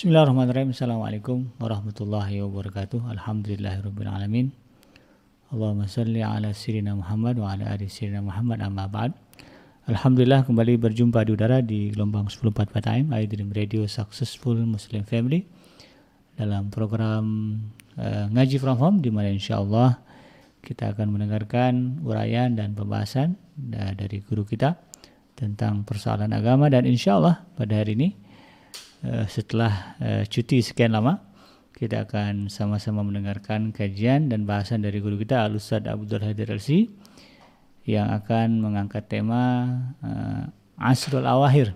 Bismillahirrahmanirrahim. Assalamualaikum warahmatullahi wabarakatuh. Alhamdulillahirrahmanirrahim. Allahumma salli ala sirina Muhammad wa ala ali sirina Muhammad amma ba'd. Alhamdulillah kembali berjumpa di udara di gelombang 1044 AM iDream Radio Successful Muslim Family dalam program uh, Ngaji From Home di mana insyaallah kita akan mendengarkan uraian dan pembahasan dari guru kita tentang persoalan agama dan insyaallah pada hari ini setelah uh, cuti sekian lama kita akan sama-sama mendengarkan kajian dan bahasan dari guru kita Al Ustaz Abdul Hadir LC yang akan mengangkat tema uh, Asrul Awahir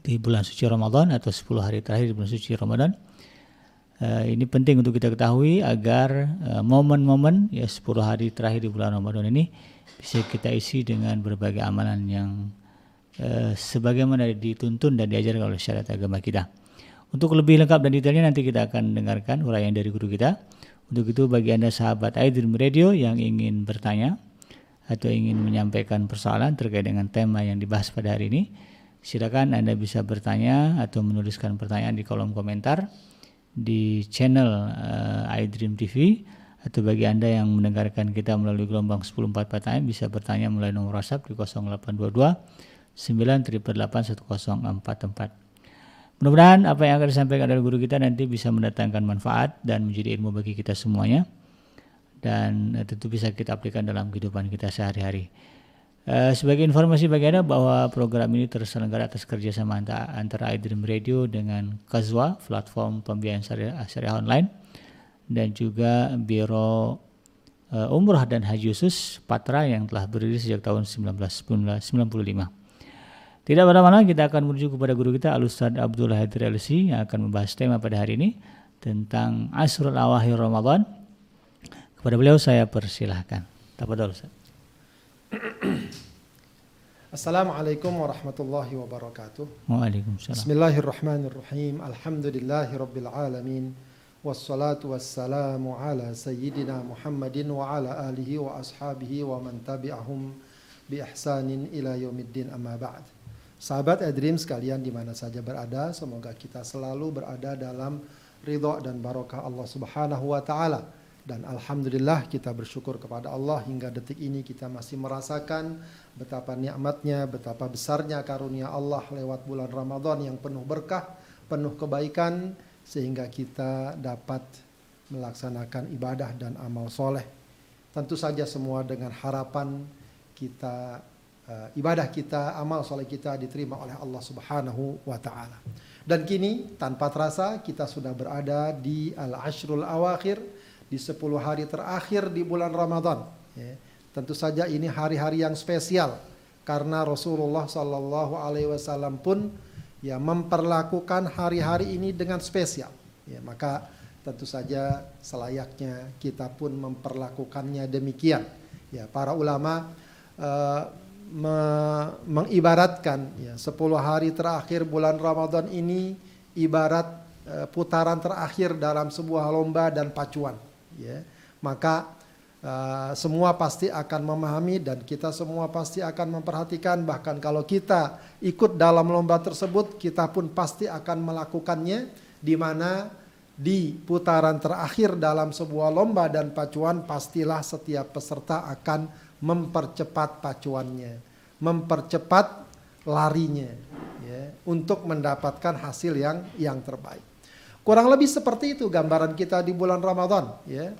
di bulan suci Ramadan atau 10 hari terakhir di bulan suci Ramadan. Uh, ini penting untuk kita ketahui agar momen-momen uh, ya 10 hari terakhir di bulan Ramadan ini bisa kita isi dengan berbagai amalan yang Eh, sebagaimana dituntun dan diajarkan oleh syariat agama kita. Untuk lebih lengkap dan detailnya nanti kita akan dengarkan uraian dari guru kita. Untuk itu bagi Anda sahabat iDream Radio yang ingin bertanya atau ingin menyampaikan persoalan terkait dengan tema yang dibahas pada hari ini, silakan Anda bisa bertanya atau menuliskan pertanyaan di kolom komentar di channel uh, iDream TV atau bagi Anda yang mendengarkan kita melalui gelombang 1044 AM bisa bertanya melalui nomor WhatsApp di 0822 9381044. Mudah-mudahan apa yang akan disampaikan dari guru kita nanti bisa mendatangkan manfaat dan menjadi ilmu bagi kita semuanya dan eh, tentu bisa kita aplikasikan dalam kehidupan kita sehari-hari. Uh, sebagai informasi bagi Anda bahwa program ini terselenggara atas kerjasama antara, iDream Radio dengan Kazwa, platform pembiayaan syariah, syariah online, dan juga Biro uh, Umrah dan Haji Khusus Patra yang telah berdiri sejak tahun 1995. Tidak lama-lama kita akan menuju kepada guru kita Al-Ustaz Abdullah Hadir LC yang akan membahas tema pada hari ini tentang Asrul Awahir Ramadan. Kepada beliau saya persilahkan. Tafadhol Ustaz. Assalamualaikum warahmatullahi wabarakatuh. Waalaikumsalam. Bismillahirrahmanirrahim. Alhamdulillahi rabbil alamin. Wassalatu wassalamu ala sayyidina Muhammadin wa ala alihi wa ashabihi wa man tabi'ahum bi ihsanin ila yaumiddin amma ba'd. Sahabat Edream sekalian di mana saja berada, semoga kita selalu berada dalam ridho dan barokah Allah Subhanahu wa taala. Dan alhamdulillah kita bersyukur kepada Allah hingga detik ini kita masih merasakan betapa nikmatnya, betapa besarnya karunia Allah lewat bulan Ramadan yang penuh berkah, penuh kebaikan sehingga kita dapat melaksanakan ibadah dan amal soleh. Tentu saja semua dengan harapan kita uh, ibadah kita, amal soleh kita diterima oleh Allah Subhanahu wa taala. Dan kini tanpa terasa kita sudah berada di al-ashrul awakhir di 10 hari terakhir di bulan Ramadan. Ya. Tentu saja ini hari-hari yang spesial karena Rasulullah Sallallahu Alaihi Wasallam pun ya memperlakukan hari-hari ini dengan spesial. Ya, maka tentu saja selayaknya kita pun memperlakukannya demikian. Ya, para ulama uh, me mengibaratkan ya 10 hari terakhir bulan Ramadan ini ibarat uh, putaran terakhir dalam sebuah lomba dan pacuan ya. Maka uh, semua pasti akan memahami dan kita semua pasti akan memperhatikan. Bahkan kalau kita ikut dalam lomba tersebut kita pun pasti akan melakukannya di mana di putaran terakhir dalam sebuah lomba dan pacuan pastilah setiap peserta akan mempercepat pacuannya, mempercepat larinya ya, untuk mendapatkan hasil yang yang terbaik. Kurang lebih seperti itu gambaran kita di bulan Ramadan ya.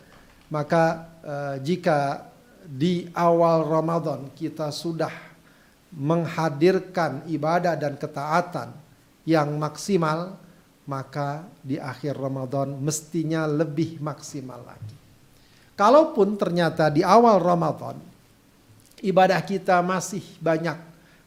Maka eh, jika di awal Ramadan kita sudah menghadirkan ibadah dan ketaatan yang maksimal, maka di akhir Ramadan mestinya lebih maksimal lagi. Kalaupun ternyata di awal Ramadan ibadah kita masih banyak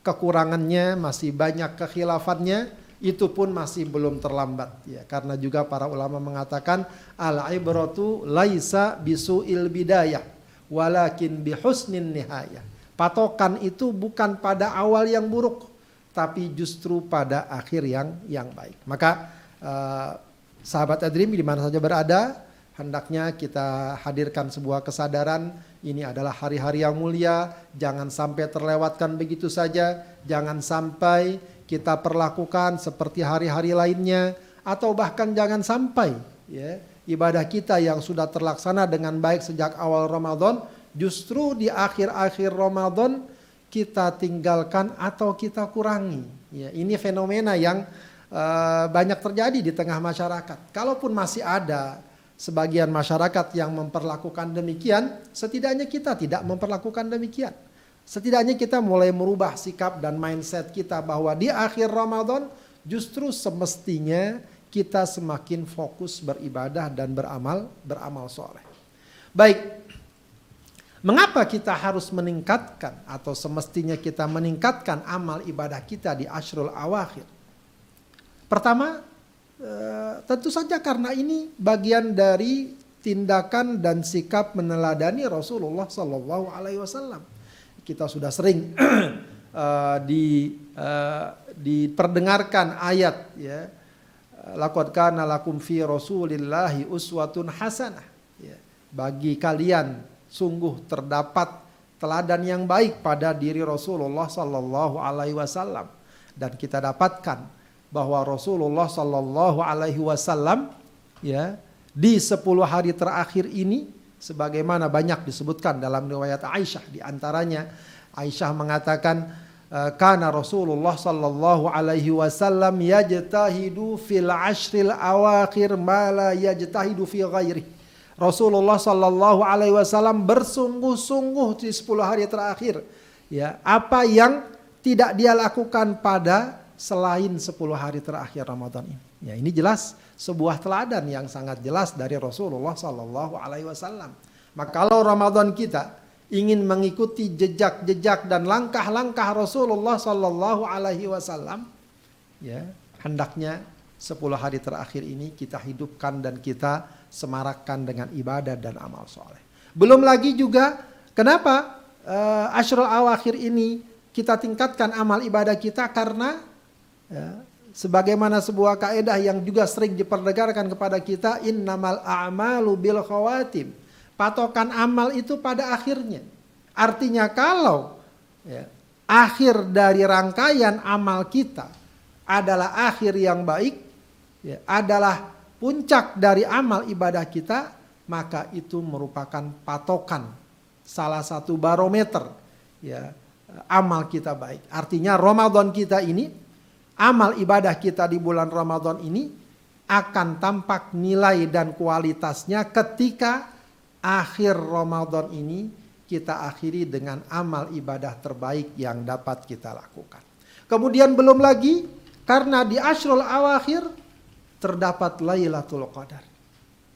kekurangannya, masih banyak kekhilafannya, itu pun masih belum terlambat ya. Karena juga para ulama mengatakan al ibratu laisa bisuil bidayah walakin bihusnin nihayah. Patokan itu bukan pada awal yang buruk tapi justru pada akhir yang yang baik. Maka uh, sahabat adrim di mana saja berada hendaknya kita hadirkan sebuah kesadaran ini adalah hari-hari yang mulia, jangan sampai terlewatkan begitu saja, jangan sampai kita perlakukan seperti hari-hari lainnya. atau bahkan jangan sampai ya ibadah kita yang sudah terlaksana dengan baik sejak awal Ramadan justru di akhir-akhir Ramadan kita tinggalkan atau kita kurangi. Ya, ini fenomena yang uh, banyak terjadi di tengah masyarakat. Kalaupun masih ada sebagian masyarakat yang memperlakukan demikian, setidaknya kita tidak memperlakukan demikian. Setidaknya kita mulai merubah sikap dan mindset kita bahwa di akhir Ramadan justru semestinya kita semakin fokus beribadah dan beramal beramal soleh. Baik, mengapa kita harus meningkatkan atau semestinya kita meningkatkan amal ibadah kita di Ashrul Awakhir? Pertama, eh, tentu saja karena ini bagian dari tindakan dan sikap meneladani Rasulullah Sallallahu Alaihi Wasallam kita sudah sering uh, di uh, diperdengarkan ayat ya laqad kana lakum fi rasulillahi uswatun hasanah ya. bagi kalian sungguh terdapat teladan yang baik pada diri Rasulullah sallallahu alaihi wasallam dan kita dapatkan bahwa Rasulullah sallallahu alaihi wasallam ya di 10 hari terakhir ini sebagaimana banyak disebutkan dalam riwayat Aisyah di antaranya Aisyah mengatakan eh, karena Rasulullah sallallahu alaihi wasallam yajtahidu fil ashril awakhir ma la yajtahidu fi ghairi. Rasulullah sallallahu alaihi wasallam bersungguh-sungguh di 10 hari terakhir ya apa yang tidak dia lakukan pada selain 10 hari terakhir Ramadan ini. Ya, ini jelas sebuah teladan yang sangat jelas dari Rasulullah Sallallahu Alaihi Wasallam. Maka kalau Ramadan kita ingin mengikuti jejak-jejak dan langkah-langkah Rasulullah Sallallahu Alaihi Wasallam, ya hendaknya 10 hari terakhir ini kita hidupkan dan kita semarakkan dengan ibadah dan amal soleh. Belum lagi juga kenapa uh, Ashrul Awakhir ini kita tingkatkan amal ibadah kita karena ya, sebagaimana sebuah kaedah yang juga sering diperdengarkan kepada kita innamal a'malu bil khawatim. Patokan amal itu pada akhirnya. Artinya kalau ya, akhir dari rangkaian amal kita adalah akhir yang baik ya, adalah puncak dari amal ibadah kita maka itu merupakan patokan salah satu barometer ya amal kita baik. Artinya Ramadan kita ini amal ibadah kita di bulan Ramadan ini akan tampak nilai dan kualitasnya ketika akhir Ramadan ini kita akhiri dengan amal ibadah terbaik yang dapat kita lakukan. Kemudian belum lagi karena di Ashrul Awakhir terdapat Lailatul Qadar.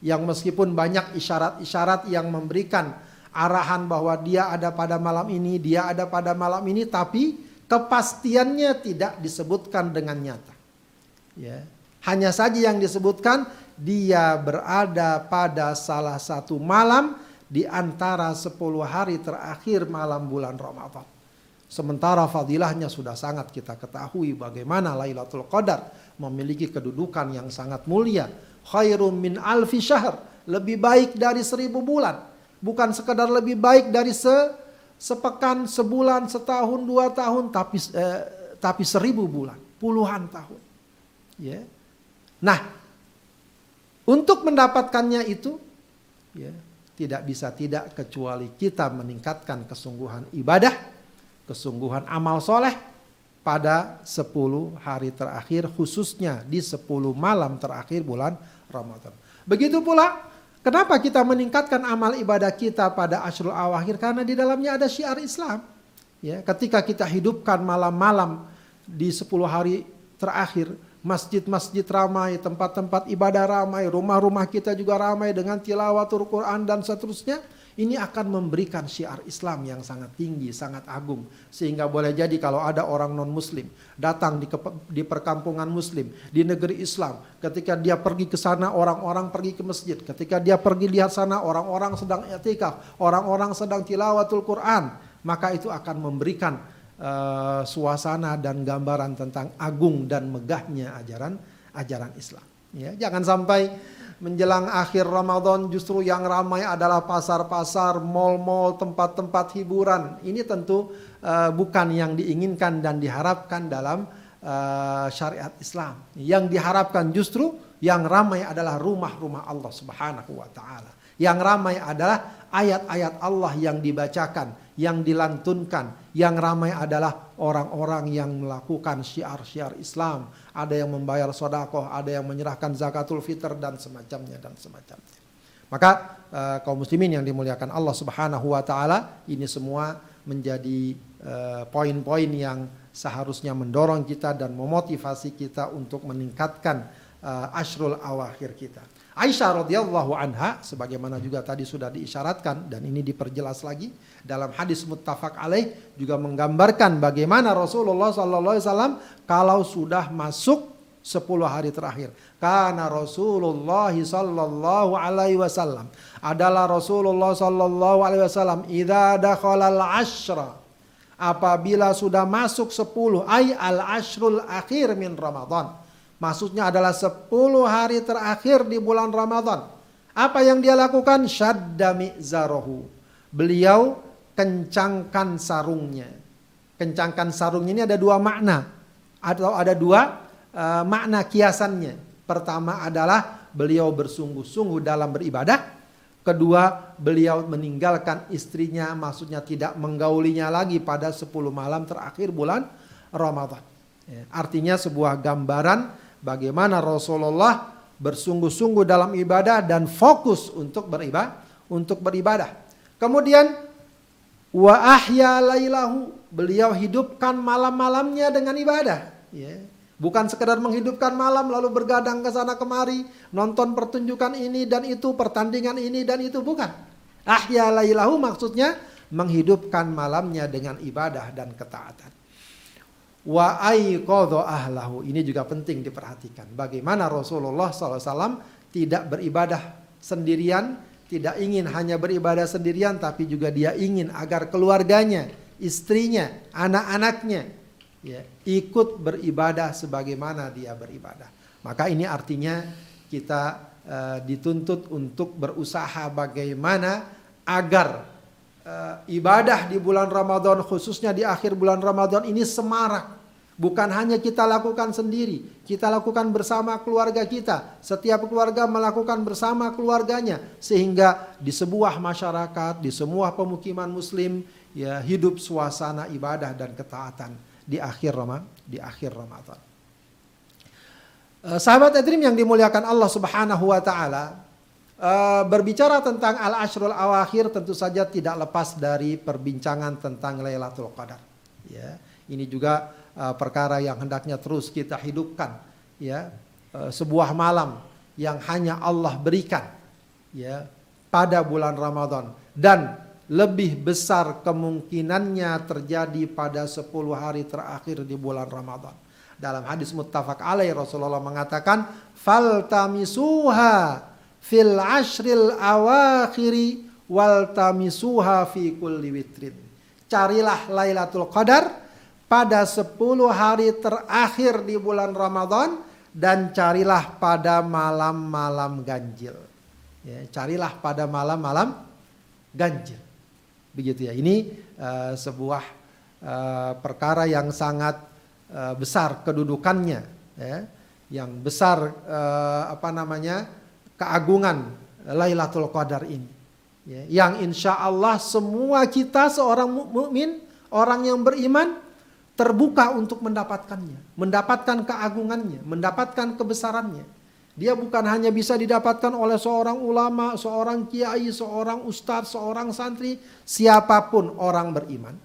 Yang meskipun banyak isyarat-isyarat yang memberikan arahan bahwa dia ada pada malam ini, dia ada pada malam ini, tapi kepastiannya tidak disebutkan dengan nyata. Ya. Hanya saja yang disebutkan dia berada pada salah satu malam di antara 10 hari terakhir malam bulan Ramadan. Sementara fadilahnya sudah sangat kita ketahui bagaimana Lailatul Qadar memiliki kedudukan yang sangat mulia. Khairum min alfi syahr. Lebih baik dari seribu bulan. Bukan sekedar lebih baik dari se sepekan, sebulan, setahun, dua tahun, tapi eh, tapi seribu bulan, puluhan tahun. Ya. Nah, untuk mendapatkannya itu, ya, tidak bisa tidak kecuali kita meningkatkan kesungguhan ibadah, kesungguhan amal soleh pada 10 hari terakhir khususnya di 10 malam terakhir bulan Ramadan. Begitu pula Kenapa kita meningkatkan amal ibadah kita pada Ashrul Awakhir? Karena di dalamnya ada syiar Islam. Ya, ketika kita hidupkan malam-malam di 10 hari terakhir, masjid-masjid ramai, tempat-tempat ibadah ramai, rumah-rumah kita juga ramai dengan tilawatul Quran dan seterusnya ini akan memberikan syiar Islam yang sangat tinggi, sangat agung. Sehingga boleh jadi kalau ada orang non-muslim datang di, di perkampungan muslim, di negeri Islam. Ketika dia pergi ke sana, orang-orang pergi ke masjid. Ketika dia pergi lihat sana, orang-orang sedang etikaf, orang-orang sedang tilawatul Quran. Maka itu akan memberikan uh, suasana dan gambaran tentang agung dan megahnya ajaran ajaran Islam. Ya, jangan sampai menjelang akhir Ramadan justru yang ramai adalah pasar-pasar, mal-mal, tempat-tempat hiburan. Ini tentu uh, bukan yang diinginkan dan diharapkan dalam uh, syariat Islam. Yang diharapkan justru yang ramai adalah rumah-rumah Allah Subhanahu wa taala. Yang ramai adalah ayat-ayat Allah yang dibacakan, yang dilantunkan. Yang ramai adalah orang-orang yang melakukan syiar-syiar Islam. Ada yang membayar sodakoh, ada yang menyerahkan zakatul fitr dan semacamnya dan semacamnya. Maka uh, kaum muslimin yang dimuliakan Allah Subhanahu wa taala, ini semua menjadi uh, poin-poin yang seharusnya mendorong kita dan memotivasi kita untuk meningkatkan uh, ashrul awakhir kita. Aisyah radhiyallahu anha sebagaimana juga tadi sudah diisyaratkan dan ini diperjelas lagi dalam hadis muttafaq alaih juga menggambarkan bagaimana Rasulullah sallallahu alaihi wasallam kalau sudah masuk 10 hari terakhir. Karena Rasulullah sallallahu alaihi wasallam. Adalah Rasulullah sallallahu alaihi wasallam idza dakhala al-ashra apabila sudah masuk 10 ay al-ashrul akhir min Ramadan Maksudnya adalah 10 hari terakhir di bulan Ramadan. Apa yang dia lakukan? Syaddami zarohu. Beliau kencangkan sarungnya. Kencangkan sarungnya ini ada dua makna. Atau ada dua uh, makna kiasannya. Pertama adalah beliau bersungguh-sungguh dalam beribadah. Kedua, beliau meninggalkan istrinya, maksudnya tidak menggaulinya lagi pada 10 malam terakhir bulan Ramadan. Ya, artinya sebuah gambaran bagaimana Rasulullah bersungguh-sungguh dalam ibadah dan fokus untuk beribadah, untuk beribadah. Kemudian wa ahya lailahu, beliau hidupkan malam-malamnya dengan ibadah, ya. Bukan sekedar menghidupkan malam lalu bergadang ke sana kemari, nonton pertunjukan ini dan itu, pertandingan ini dan itu bukan. Ahya lailahu maksudnya menghidupkan malamnya dengan ibadah dan ketaatan wa aiqadha ahlahu. Ini juga penting diperhatikan. Bagaimana Rasulullah SAW tidak beribadah sendirian, tidak ingin hanya beribadah sendirian, tapi juga dia ingin agar keluarganya, istrinya, anak-anaknya ya, ikut beribadah sebagaimana dia beribadah. Maka ini artinya kita uh, dituntut untuk berusaha bagaimana agar uh, ibadah di bulan Ramadan khususnya di akhir bulan Ramadan ini semarak. Bukan hanya kita lakukan sendiri, kita lakukan bersama keluarga kita. Setiap keluarga melakukan bersama keluarganya sehingga di sebuah masyarakat, di semua pemukiman muslim ya hidup suasana ibadah dan ketaatan di akhir Ramadan, di akhir Ramadan. Uh, sahabat Edrim yang dimuliakan Allah Subhanahu wa taala, Uh, berbicara tentang al-ashrul awakhir tentu saja tidak lepas dari perbincangan tentang Lailatul Qadar. Ya, ini juga uh, perkara yang hendaknya terus kita hidupkan. Ya, uh, sebuah malam yang hanya Allah berikan. Ya, pada bulan Ramadan dan lebih besar kemungkinannya terjadi pada 10 hari terakhir di bulan Ramadan. Dalam hadis muttafaq alaih Rasulullah mengatakan faltamisuha fil ashril awakhiri wal tamisuha fi kulli witrin. Carilah Lailatul Qadar pada 10 hari terakhir di bulan Ramadan dan carilah pada malam-malam ganjil. Ya, carilah pada malam-malam ganjil. Begitu ya. Ini uh, sebuah uh, perkara yang sangat uh, besar kedudukannya ya. Yang besar uh, apa namanya? Keagungan Lailatul Qadar ini. Ya, yang insya Allah semua kita seorang mukmin, orang yang beriman terbuka untuk mendapatkannya, mendapatkan keagungannya, mendapatkan kebesarannya. Dia bukan hanya bisa didapatkan oleh seorang ulama, seorang kiai, seorang ustadz, seorang santri, siapa pun orang beriman.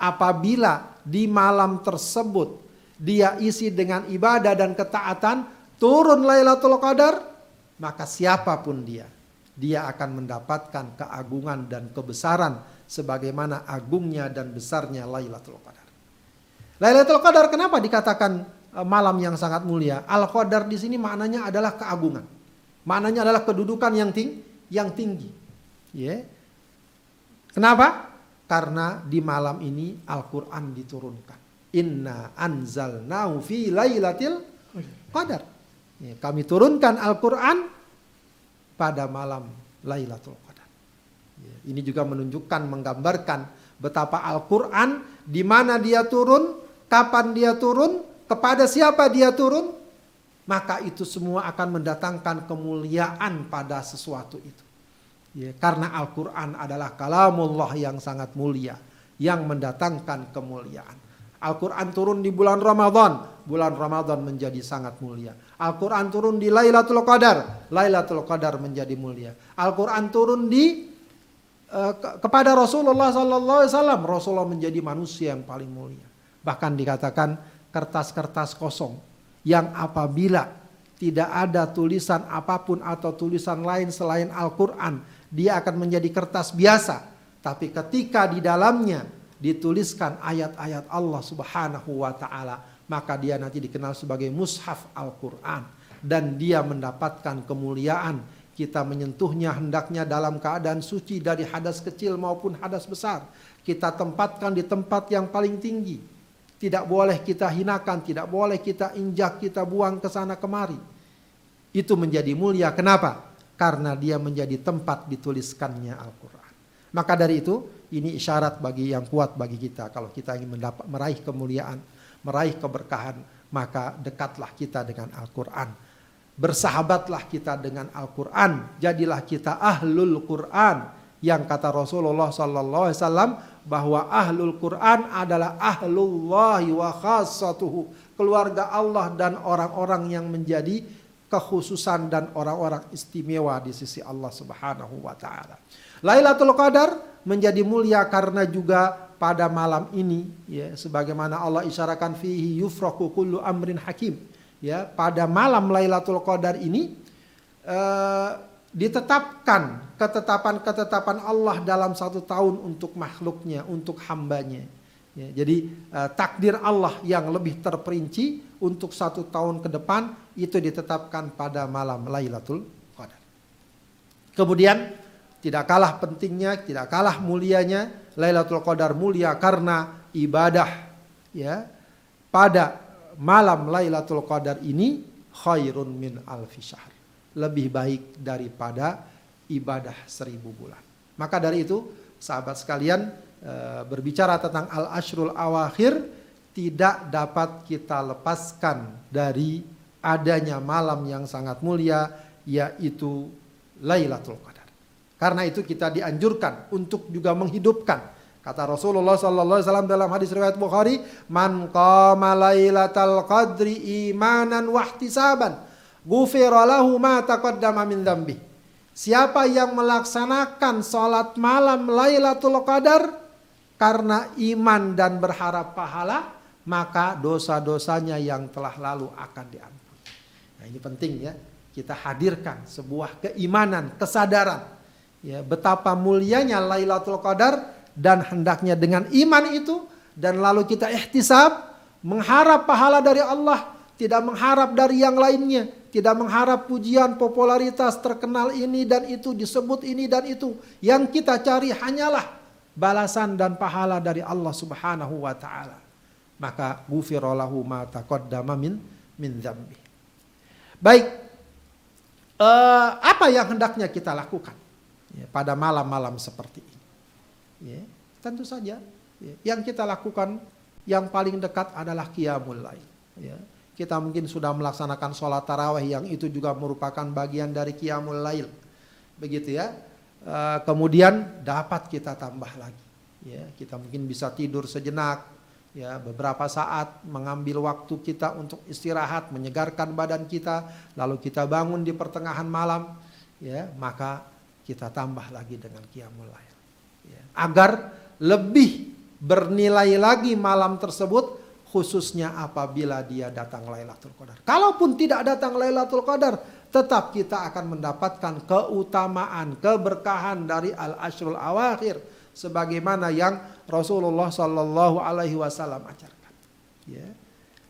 Apabila di malam tersebut dia isi dengan ibadah dan ketaatan, turun Lailatul Qadar, maka siapa pun dia, dia akan mendapatkan keagungan dan kebesaran sebagaimana agungnya dan besarnya Lailatul Qadar. Lailatul Qadar kenapa dikatakan e, malam yang sangat mulia? Al-Qadar di sini maknanya adalah keagungan. Maknanya adalah kedudukan yang tinggi, yang tinggi. Ya. Kenapa? Karena di malam ini Al-Qur'an diturunkan. Inna anzalnahu fi lailatul qadar. Ya, kami turunkan Al-Quran pada malam Lailatul Qadar. Ya, ini juga menunjukkan, menggambarkan betapa Al-Quran di mana dia turun, kapan dia turun, kepada siapa dia turun, maka itu semua akan mendatangkan kemuliaan pada sesuatu itu. Ya, karena Al-Quran adalah kalamullah yang sangat mulia, yang mendatangkan kemuliaan. Al-Quran turun di bulan Ramadan, bulan Ramadan menjadi sangat mulia. Al-Quran turun di Lailatul Qadar, Lailatul Qadar menjadi mulia. Al-Quran turun di ke kepada Rasulullah Wasallam, Rasulullah menjadi manusia yang paling mulia. Bahkan dikatakan kertas-kertas kosong yang apabila tidak ada tulisan apa pun atau tulisan lain selain Al-Quran dia akan menjadi kertas biasa. Tapi ketika di dalamnya dituliskan ayat-ayat Allah Subhanahu wa taala, maka dia nanti dikenal sebagai mushaf Al-Qur'an dan dia mendapatkan kemuliaan. Kita menyentuhnya hendaknya dalam keadaan suci dari hadas kecil maupun hadas besar. Kita tempatkan di tempat yang paling tinggi. Tidak boleh kita hinakan, tidak boleh kita injak, kita buang ke sana kemari. Itu menjadi mulia. Kenapa? karena dia menjadi tempat dituliskannya Al-Quran. Maka dari itu ini isyarat bagi yang kuat bagi kita kalau kita ingin mendapat meraih kemuliaan, meraih keberkahan, maka dekatlah kita dengan Al-Quran. Bersahabatlah kita dengan Al-Quran. Jadilah kita ahlul Quran. Yang kata Rasulullah Sallallahu Alaihi Wasallam bahwa ahlul Quran adalah ahlullahi wa khassatuhu. Keluarga Allah dan orang-orang yang menjadi kekhususan dan orang-orang istimewa di sisi Allah Subhanahu wa taala. Lailatul Qadar menjadi mulia karena juga pada malam ini ya sebagaimana Allah isyaratkan fihi yufraku kullu amrin hakim ya pada malam Lailatul Qadar ini uh, ditetapkan ketetapan-ketetapan Allah dalam satu tahun untuk makhluknya, untuk hambanya. Ya, jadi uh, takdir Allah yang lebih terperinci untuk satu tahun ke depan itu ditetapkan pada malam Lailatul Qadar. Kemudian tidak kalah pentingnya, tidak kalah mulianya Lailatul Qadar mulia karena ibadah ya pada malam Lailatul Qadar ini khairun min alfi syahr. Lebih baik daripada ibadah seribu bulan. Maka dari itu sahabat sekalian Eh, berbicara tentang al-ashrul awakhir tidak dapat kita lepaskan dari adanya malam yang sangat mulia yaitu Lailatul Qadar. Karena itu kita dianjurkan untuk juga menghidupkan Kata Rasulullah sallallahu alaihi wasallam dalam hadis riwayat Bukhari, "Man qama lailatal qadri imanan wa ihtisaban, ghufira lahu ma taqaddama min dzambi." Siapa yang melaksanakan salat malam Lailatul Qadar, karena iman dan berharap pahala, maka dosa-dosanya yang telah lalu akan diampuni. Nah, ini penting ya. Kita hadirkan sebuah keimanan, kesadaran ya betapa mulianya Lailatul Qadar dan hendaknya dengan iman itu dan lalu kita ihtisab mengharap pahala dari Allah, tidak mengharap dari yang lainnya, tidak mengharap pujian, popularitas, terkenal ini dan itu, disebut ini dan itu. Yang kita cari hanyalah balasan dan pahala dari Allah Subhanahu wa taala. Maka ghufirallahu ma taqaddama min min dzambi. Baik. Uh, apa yang hendaknya kita lakukan ya, pada malam-malam seperti ini? Ya, tentu saja ya, yang kita lakukan yang paling dekat adalah qiyamul lail. Ya, kita mungkin sudah melaksanakan sholat tarawih yang itu juga merupakan bagian dari qiyamul lail. Begitu ya Eh, kemudian dapat kita tambah lagi. Ya, kita mungkin bisa tidur sejenak, ya beberapa saat mengambil waktu kita untuk istirahat, menyegarkan badan kita, lalu kita bangun di pertengahan malam, ya maka kita tambah lagi dengan qiyamul lail. Ya, agar lebih bernilai lagi malam tersebut khususnya apabila dia datang Lailatul Qadar. Kalaupun tidak datang Lailatul Qadar, tetap kita akan mendapatkan keutamaan, keberkahan dari al-ashrul awakhir sebagaimana yang Rasulullah Shallallahu alaihi wasallam ajarkan. Ya.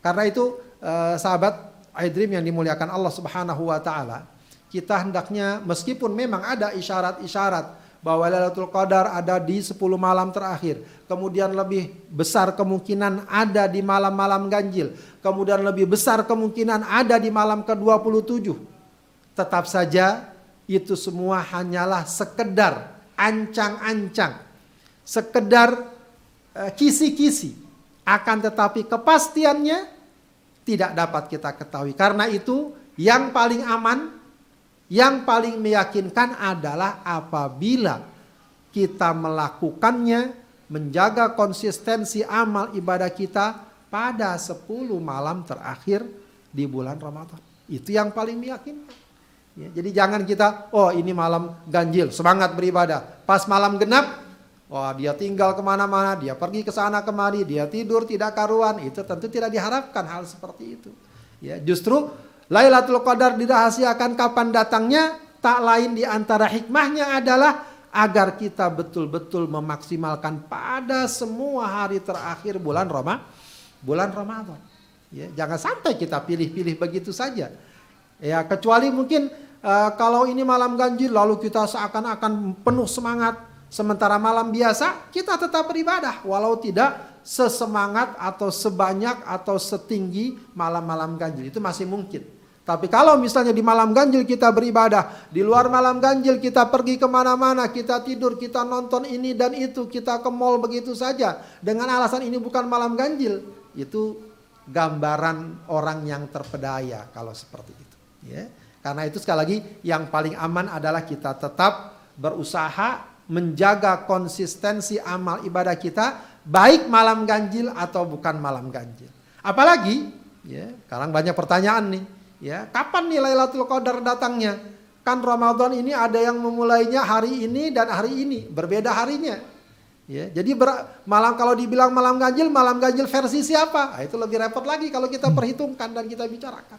Karena itu eh, sahabat Aidrim yang dimuliakan Allah Subhanahu wa taala, kita hendaknya meskipun memang ada isyarat-isyarat bahwa Lailatul Qadar ada di 10 malam terakhir. Kemudian lebih besar kemungkinan ada di malam-malam ganjil. Kemudian lebih besar kemungkinan ada di malam ke-27 Tetap saja itu semua hanyalah sekedar ancang-ancang, sekedar eh, kisi-kisi. Akan tetapi kepastiannya tidak dapat kita ketahui. Karena itu yang paling aman, yang paling meyakinkan adalah apabila kita melakukannya, menjaga konsistensi amal ibadah kita pada 10 malam terakhir di bulan Ramadan. Itu yang paling meyakinkan. Ya, jadi jangan kita, oh ini malam ganjil, semangat beribadah. Pas malam genap, wah dia tinggal ke mana-mana, dia pergi ke sana kemari, dia tidur tidak karuan. Itu tentu tidak diharapkan hal seperti itu. Ya, justru Lailatul Qadar dirahasiakan kapan datangnya, tak lain di antara hikmahnya adalah agar kita betul-betul memaksimalkan pada semua hari terakhir bulan Roma, bulan Ramadan. Ya, jangan sampai kita pilih-pilih begitu saja. Ya, kecuali mungkin uh, kalau ini malam ganjil lalu kita seakan-akan penuh semangat sementara malam biasa kita tetap beribadah walau tidak sesemangat atau sebanyak atau setinggi malam-malam ganjil itu masih mungkin. Tapi kalau misalnya di malam ganjil kita beribadah, di luar malam ganjil kita pergi ke mana-mana, kita tidur, kita nonton ini dan itu, kita ke mall begitu saja. Dengan alasan ini bukan malam ganjil, itu gambaran orang yang terpedaya kalau seperti itu. Ya. Karena itu sekali lagi yang paling aman adalah kita tetap berusaha menjaga konsistensi amal ibadah kita baik malam ganjil atau bukan malam ganjil. Apalagi ya, sekarang banyak pertanyaan nih, ya, kapan nih Lailatul Qadar datangnya? Kan Ramadan ini ada yang memulainya hari ini dan hari ini, berbeda harinya. Ya, jadi ber, malam kalau dibilang malam ganjil, malam ganjil versi siapa? Nah, itu lebih repot lagi kalau kita perhitungkan dan kita bicarakan.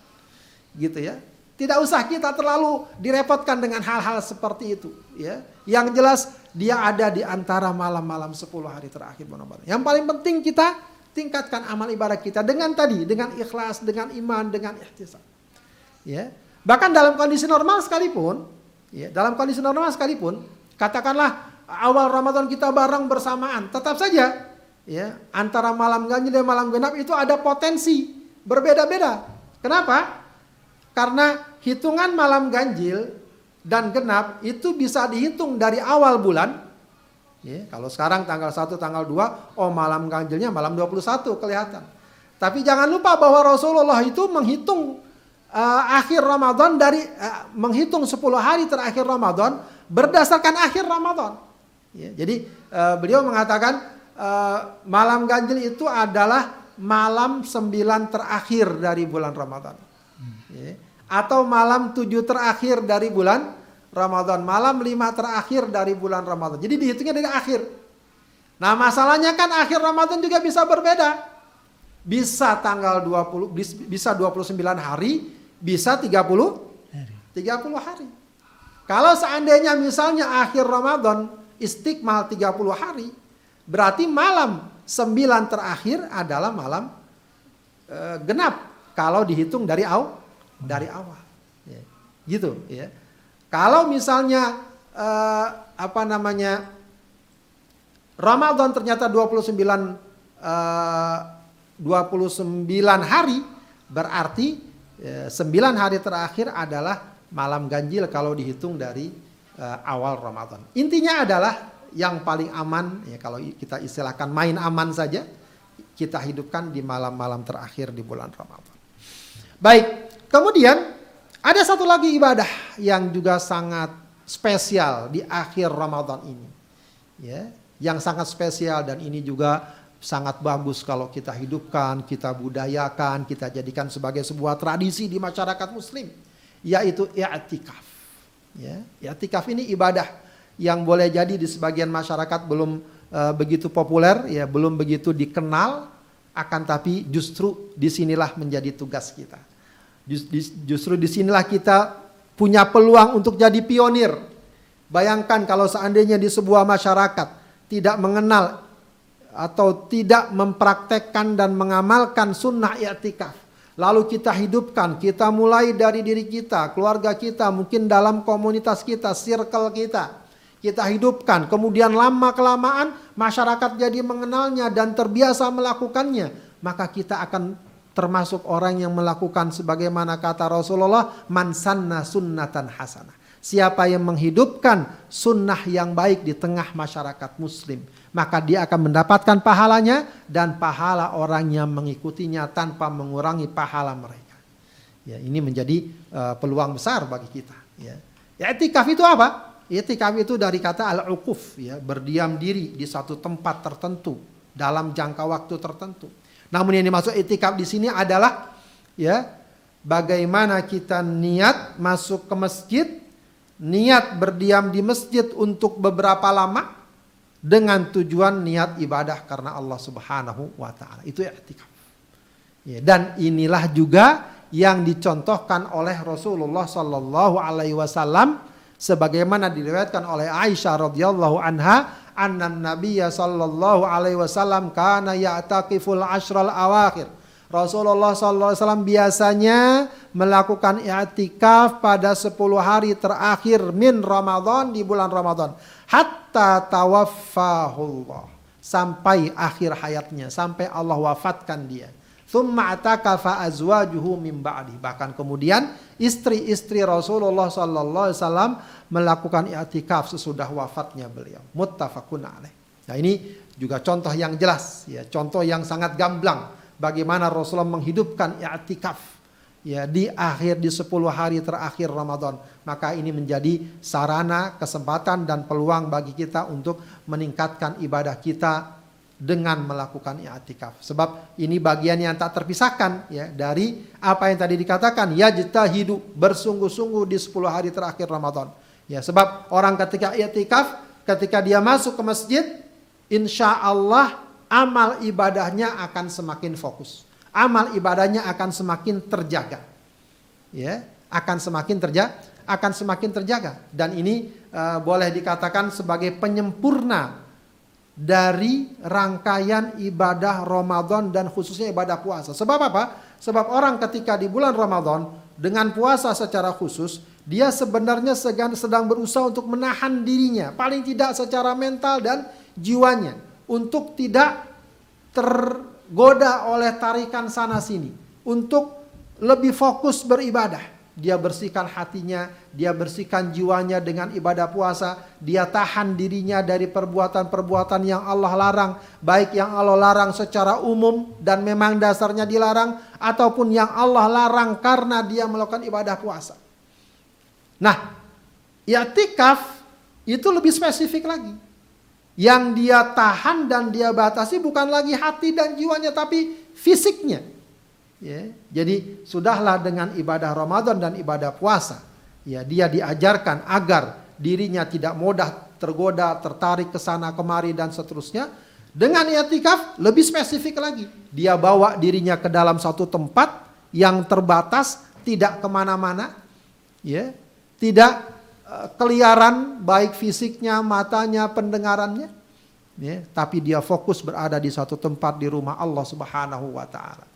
Gitu ya. Tidak usah kita terlalu direpotkan dengan hal-hal seperti itu. Ya. Yang jelas dia ada di antara malam-malam 10 hari terakhir. Yang paling penting kita tingkatkan amal ibadah kita dengan tadi, dengan ikhlas, dengan iman, dengan ihtisab. Ya. Bahkan dalam kondisi normal sekalipun, ya, dalam kondisi normal sekalipun, katakanlah awal Ramadan kita bareng bersamaan, tetap saja ya antara malam ganjil dan malam genap itu ada potensi berbeda-beda. Kenapa? Karena hitungan malam ganjil dan genap itu bisa dihitung dari awal bulan. Ya, kalau sekarang tanggal 1, tanggal 2, oh malam ganjilnya malam 21 kelihatan. Tapi jangan lupa bahwa Rasulullah itu menghitung uh, akhir Ramadan dari uh, menghitung 10 hari terakhir Ramadan berdasarkan akhir Ramadan. Ya, jadi uh, beliau mengatakan uh, malam ganjil itu adalah malam 9 terakhir dari bulan Ramadan. Ya atau malam tujuh terakhir dari bulan Ramadan, malam lima terakhir dari bulan Ramadan. Jadi dihitungnya dari akhir. Nah masalahnya kan akhir Ramadan juga bisa berbeda. Bisa tanggal 20, bisa 29 hari, bisa 30 hari. 30 hari. Kalau seandainya misalnya akhir Ramadan istiqmal 30 hari, berarti malam 9 terakhir adalah malam e, genap kalau dihitung dari awal dari awal. Ya. Gitu ya. Kalau misalnya uh, apa namanya Ramadan ternyata 29 uh, 29 hari berarti uh, 9 hari terakhir adalah malam ganjil kalau dihitung dari uh, awal Ramadan. Intinya adalah yang paling aman ya kalau kita istilahkan main aman saja kita hidupkan di malam-malam terakhir di bulan Ramadan. Baik, Kemudian ada satu lagi ibadah yang juga sangat spesial di akhir Ramadan ini. Ya, yang sangat spesial dan ini juga sangat bagus kalau kita hidupkan, kita budayakan, kita jadikan sebagai sebuah tradisi di masyarakat muslim, yaitu i'tikaf. Ya, i'tikaf ini ibadah yang boleh jadi di sebagian masyarakat belum uh, begitu populer, ya belum begitu dikenal, akan tapi justru di sinilah menjadi tugas kita Justru di sinilah kita punya peluang untuk jadi pionir. Bayangkan kalau seandainya di sebuah masyarakat tidak mengenal atau tidak mempraktekkan dan mengamalkan sunnah i'tikaf. Lalu kita hidupkan, kita mulai dari diri kita, keluarga kita, mungkin dalam komunitas kita, circle kita. Kita hidupkan, kemudian lama kelamaan masyarakat jadi mengenalnya dan terbiasa melakukannya. Maka kita akan termasuk orang yang melakukan sebagaimana kata Rasulullah mansanna sunnatan hasanah. Siapa yang menghidupkan sunnah yang baik di tengah masyarakat muslim. maka dia akan mendapatkan pahalanya dan pahala orang yang mengikutinya tanpa mengurangi pahala mereka. Ya, ini menjadi uh, peluang besar bagi kita. Ya. I'tikaf itu apa? I'tikaf itu dari kata al-uquf, ya, berdiam diri di satu tempat tertentu dalam jangka waktu tertentu. Namun yang dimaksud i'tikaf di sini adalah ya bagaimana kita niat masuk ke masjid, niat berdiam di masjid untuk beberapa lama dengan tujuan niat ibadah karena Allah Subhanahu wa taala. Itu i'tikaf. Ya, dan inilah juga yang dicontohkan oleh Rasulullah sallallahu alaihi wasallam sebagaimana diriwayatkan oleh Aisyah radhiyallahu anha anna nabiyya sallallahu alaihi wasallam kana ya'taqiful ashral awakhir. Rasulullah sallallahu alaihi wasallam biasanya melakukan i'tikaf pada 10 hari terakhir min Ramadan di bulan Ramadan hatta tawaffahullah sampai akhir hayatnya sampai Allah wafatkan dia. Thumma atakafa azwajuhu min ba'di. Bahkan kemudian istri-istri Rasulullah sallallahu alaihi wasallam melakukan i'tikaf sesudah wafatnya beliau. Muttafaqun alaih. Nah, ini juga contoh yang jelas ya, contoh yang sangat gamblang bagaimana Rasulullah menghidupkan i'tikaf ya di akhir di 10 hari terakhir Ramadan. Maka ini menjadi sarana, kesempatan dan peluang bagi kita untuk meningkatkan ibadah kita dengan melakukan i'tikaf. Sebab ini bagian yang tak terpisahkan ya dari apa yang tadi dikatakan ya hidup bersungguh-sungguh di 10 hari terakhir Ramadan. Ya, sebab orang ketika i'tikaf, ketika dia masuk ke masjid, insya Allah amal ibadahnya akan semakin fokus amal ibadahnya akan semakin terjaga. Ya, akan semakin terjaga, akan semakin terjaga dan ini uh, boleh dikatakan sebagai penyempurna dari rangkaian ibadah Ramadan dan khususnya ibadah puasa. Sebab apa? Sebab orang ketika di bulan Ramadan dengan puasa secara khusus, dia sebenarnya sedang berusaha untuk menahan dirinya, paling tidak secara mental dan jiwanya untuk tidak ter goda oleh tarikan sana sini untuk lebih fokus beribadah. Dia bersihkan hatinya, dia bersihkan jiwanya dengan ibadah puasa, dia tahan dirinya dari perbuatan-perbuatan yang Allah larang, baik yang Allah larang secara umum dan memang dasarnya dilarang ataupun yang Allah larang karena dia melakukan ibadah puasa. Nah, i'tikaf itu lebih spesifik lagi. Yang dia tahan dan dia batasi bukan lagi hati dan jiwanya tapi fisiknya. Ya, jadi sudahlah dengan ibadah Ramadan dan ibadah puasa. Ya, dia diajarkan agar dirinya tidak mudah tergoda, tertarik ke sana kemari dan seterusnya. Dengan i'tikaf lebih spesifik lagi. Dia bawa dirinya ke dalam satu tempat yang terbatas, tidak ke mana-mana, ya, tidak Eh, keliaran baik fisiknya, matanya, pendengarannya. Ya, tapi dia fokus berada di satu tempat di rumah Allah Subhanahu wa taala.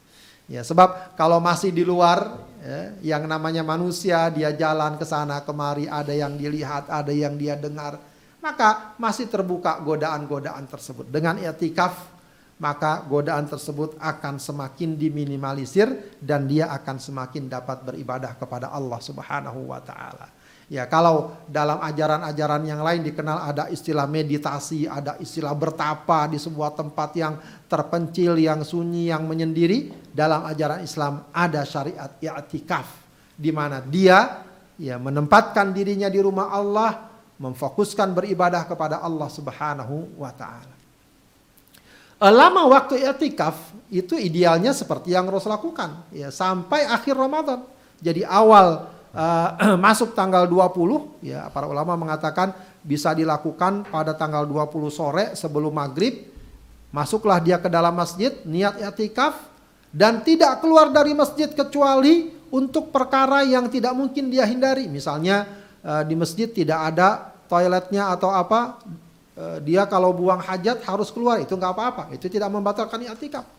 Ya, sebab kalau masih di luar ya, yang namanya manusia dia jalan ke sana kemari ada yang dilihat, ada yang dia dengar, maka masih terbuka godaan-godaan tersebut. Dengan i'tikaf maka godaan tersebut akan semakin diminimalisir dan dia akan semakin dapat beribadah kepada Allah Subhanahu wa taala. Ya, kalau dalam ajaran-ajaran yang lain dikenal ada istilah meditasi, ada istilah bertapa di sebuah tempat yang terpencil, yang sunyi, yang menyendiri, dalam ajaran Islam ada syariat i'tikaf di mana dia ya menempatkan dirinya di rumah Allah, memfokuskan beribadah kepada Allah Subhanahu wa taala. Lama waktu i'tikaf itu idealnya seperti yang Rasul lakukan ya sampai akhir Ramadan. Jadi awal uh, masuk tanggal 20 ya para ulama mengatakan bisa dilakukan pada tanggal 20 sore sebelum maghrib. Masuklah dia ke dalam masjid niat i'tikaf dan tidak keluar dari masjid kecuali untuk perkara yang tidak mungkin dia hindari. Misalnya uh, di masjid tidak ada toiletnya atau apa uh, dia kalau buang hajat harus keluar itu nggak apa-apa. Itu tidak membatalkan i'tikaf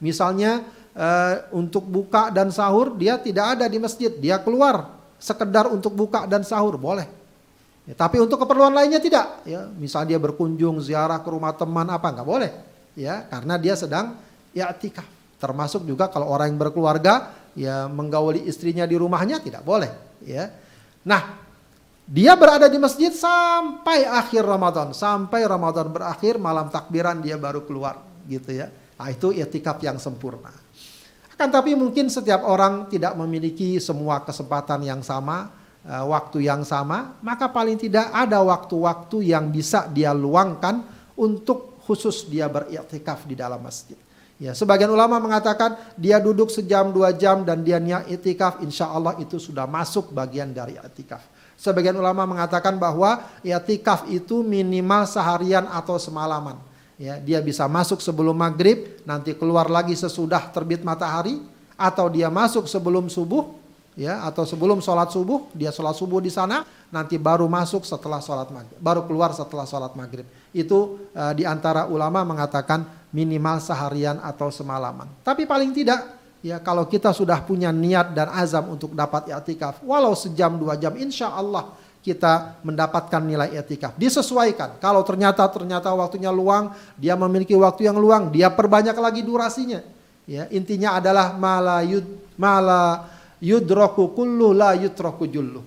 misalnya uh, untuk buka dan sahur dia tidak ada di masjid, dia keluar sekedar untuk buka dan sahur boleh. Ya, tapi untuk keperluan lainnya tidak. Ya, misalnya dia berkunjung ziarah ke rumah teman apa nggak boleh. Ya, karena dia sedang i'tikaf. Termasuk juga kalau orang yang berkeluarga ya menggauli istrinya di rumahnya tidak boleh. Ya. Nah, Dia berada di masjid sampai akhir Ramadan, sampai Ramadan berakhir malam takbiran dia baru keluar gitu ya. Nah, itu i'tikaf yang sempurna. Kan tapi mungkin setiap orang tidak memiliki semua kesempatan yang sama, uh, waktu yang sama, maka paling tidak ada waktu-waktu yang bisa dia luangkan untuk khusus dia beriktikaf di dalam masjid. Ya, sebagian ulama mengatakan dia duduk sejam dua jam dan dia niat itikaf, insya Allah itu sudah masuk bagian dari itikaf. Sebagian ulama mengatakan bahwa itikaf itu minimal seharian atau semalaman. Ya, dia bisa masuk sebelum maghrib, nanti keluar lagi sesudah terbit matahari, atau dia masuk sebelum subuh, ya, atau sebelum sholat subuh, dia sholat subuh di sana, nanti baru masuk setelah sholat maghrib, baru keluar setelah sholat maghrib. Itu uh, di antara ulama mengatakan minimal seharian atau semalaman. Tapi paling tidak ya kalau kita sudah punya niat dan azam untuk dapat i'tikaf, walau sejam dua jam, insya Allah kita mendapatkan nilai i'tikaf. Disesuaikan. Kalau ternyata ternyata waktunya luang, dia memiliki waktu yang luang, dia perbanyak lagi durasinya. Ya, intinya adalah mala yud mala yudroku kullu la yutroku jullu.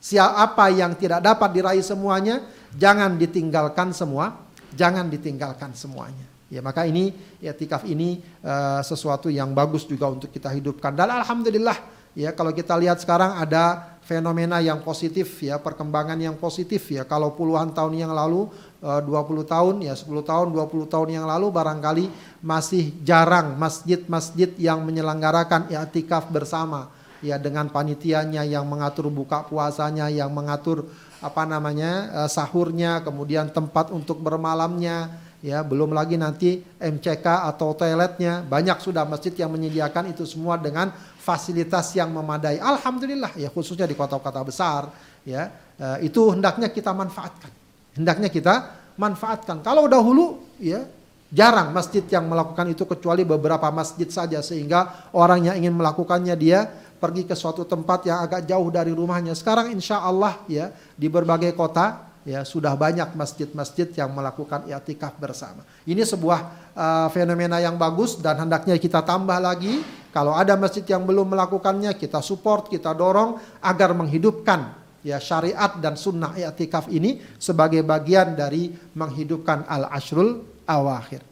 Siapa yang tidak dapat diraih semuanya, jangan ditinggalkan semua, jangan ditinggalkan semuanya. Ya maka ini ya tikaf ini uh, sesuatu yang bagus juga untuk kita hidupkan. Dan alhamdulillah ya kalau kita lihat sekarang ada fenomena yang positif ya, perkembangan yang positif ya. Kalau puluhan tahun yang lalu uh, eh, 20 tahun ya 10 tahun 20 tahun yang lalu barangkali masih jarang masjid-masjid yang menyelenggarakan i'tikaf bersama ya dengan panitianya yang mengatur buka puasanya, yang mengatur apa namanya uh, sahurnya, kemudian tempat untuk bermalamnya ya belum lagi nanti MCK atau toiletnya banyak sudah masjid yang menyediakan itu semua dengan fasilitas yang memadai. Alhamdulillah ya khususnya di kota-kota besar ya eh, itu hendaknya kita manfaatkan. Hendaknya kita manfaatkan. Kalau dahulu ya jarang masjid yang melakukan itu kecuali beberapa masjid saja sehingga orang yang ingin melakukannya dia pergi ke suatu tempat yang agak jauh dari rumahnya. Sekarang insya Allah ya di berbagai kota ya sudah banyak masjid-masjid yang melakukan i'tikaf bersama. Ini sebuah uh, fenomena yang bagus dan hendaknya kita tambah lagi kalau ada masjid yang belum melakukannya kita support, kita dorong agar menghidupkan ya syariat dan sunnah i'tikaf ini sebagai bagian dari menghidupkan al-ashrul awakhir.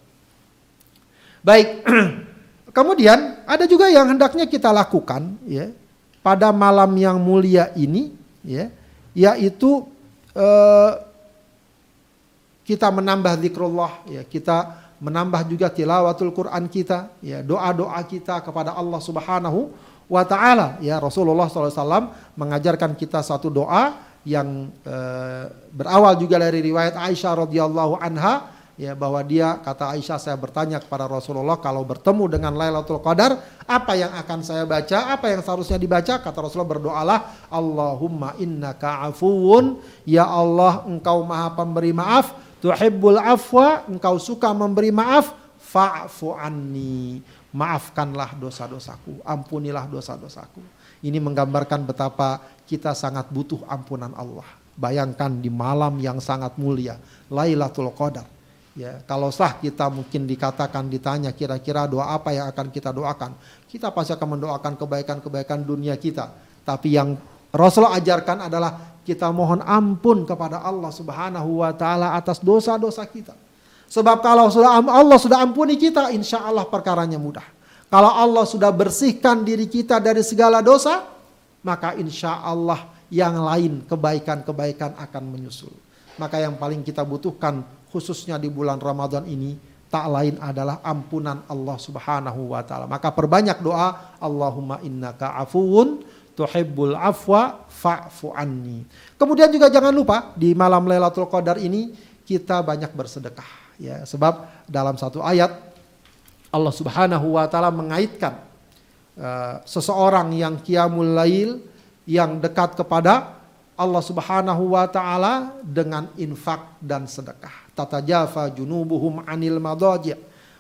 Baik. Kemudian ada juga yang hendaknya kita lakukan ya pada malam yang mulia ini ya yaitu Eh, kita menambah zikrullah ya kita menambah juga tilawatul Quran kita ya doa-doa kita kepada Allah Subhanahu wa taala. Ya Rasulullah SAW mengajarkan kita satu doa yang e, berawal juga dari riwayat Aisyah radhiyallahu anha ya bahwa dia kata Aisyah saya bertanya kepada Rasulullah kalau bertemu dengan Lailatul Qadar apa yang akan saya baca apa yang seharusnya dibaca? Kata Rasulullah berdoalah Allahumma innaka afuwun ya Allah engkau maha pemberi maaf tuhibbul afwa engkau suka memberi maaf fa'fu anni maafkanlah dosa-dosaku ampunilah dosa-dosaku ini menggambarkan betapa kita sangat butuh ampunan Allah bayangkan di malam yang sangat mulia Lailatul Qadar Ya, kalau sah kita mungkin dikatakan ditanya kira-kira doa apa yang akan kita doakan. Kita pasti akan mendoakan kebaikan-kebaikan dunia kita. Tapi yang Rasulullah ajarkan adalah kita mohon ampun kepada Allah Subhanahu wa taala atas dosa-dosa kita. Sebab kalau sudah Allah sudah ampuni kita, insya Allah perkaranya mudah. Kalau Allah sudah bersihkan diri kita dari segala dosa, maka insya Allah yang lain kebaikan-kebaikan akan menyusul. Maka yang paling kita butuhkan khususnya di bulan Ramadan ini tak lain adalah ampunan Allah Subhanahu wa taala. Maka perbanyak doa Allahumma innaka afuwun tuhibbul afwa fa'fu anni. Kemudian juga jangan lupa di malam Lailatul Qadar ini kita banyak bersedekah ya sebab dalam satu ayat Allah Subhanahu wa taala mengaitkan uh, seseorang yang qiyamul lail yang dekat kepada Allah Subhanahu wa taala dengan infak dan sedekah tatajafa junubuhum anil madaji.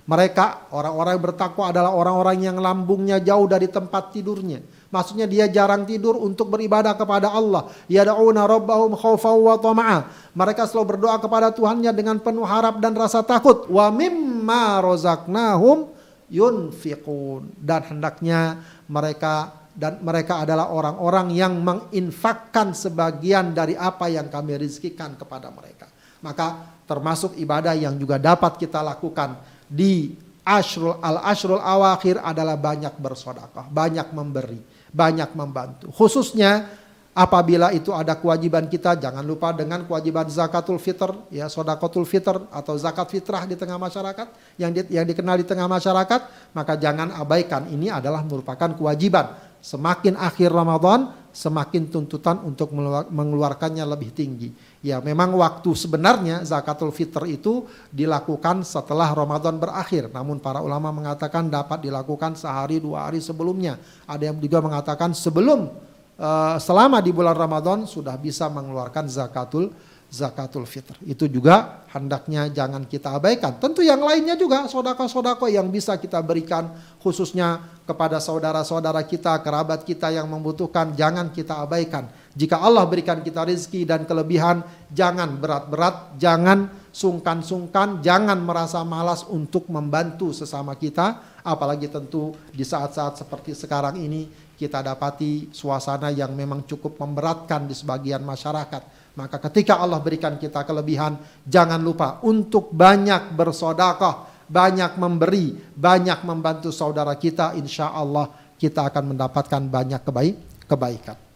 Mereka orang-orang yang bertakwa adalah orang-orang yang lambungnya jauh dari tempat tidurnya. Maksudnya dia jarang tidur untuk beribadah kepada Allah. Yada'una rabbahum khawfa wa tama'a. Mereka selalu berdoa kepada Tuhannya dengan penuh harap dan rasa takut. Wa mimma rozaknahum yunfiqun. Dan hendaknya mereka dan mereka adalah orang-orang yang menginfakkan sebagian dari apa yang kami rizkikan kepada mereka. Maka termasuk ibadah yang juga dapat kita lakukan di ashrul al ashrul awakhir adalah banyak bersodakah, banyak memberi, banyak membantu. Khususnya apabila itu ada kewajiban kita, jangan lupa dengan kewajiban zakatul fitr, ya sodakotul fitr atau zakat fitrah di tengah masyarakat yang di, yang dikenal di tengah masyarakat, maka jangan abaikan. Ini adalah merupakan kewajiban Semakin akhir Ramadan, semakin tuntutan untuk mengeluarkannya lebih tinggi. Ya, memang waktu sebenarnya zakatul fitr itu dilakukan setelah Ramadan berakhir. Namun para ulama mengatakan dapat dilakukan sehari dua hari sebelumnya. Ada yang juga mengatakan sebelum uh, selama di bulan Ramadan sudah bisa mengeluarkan zakatul zakatul fitr. Itu juga hendaknya jangan kita abaikan. Tentu yang lainnya juga sodako-sodako yang bisa kita berikan khususnya kepada saudara-saudara kita, kerabat kita yang membutuhkan, jangan kita abaikan. Jika Allah berikan kita rezeki dan kelebihan, jangan berat-berat, jangan sungkan-sungkan, jangan merasa malas untuk membantu sesama kita, apalagi tentu di saat-saat seperti sekarang ini kita dapati suasana yang memang cukup memberatkan di sebagian masyarakat maka ketika Allah berikan kita kelebihan, jangan lupa untuk banyak bersodakoh, banyak memberi, banyak membantu saudara kita. Insya Allah kita akan mendapatkan banyak kebaik, kebaikan.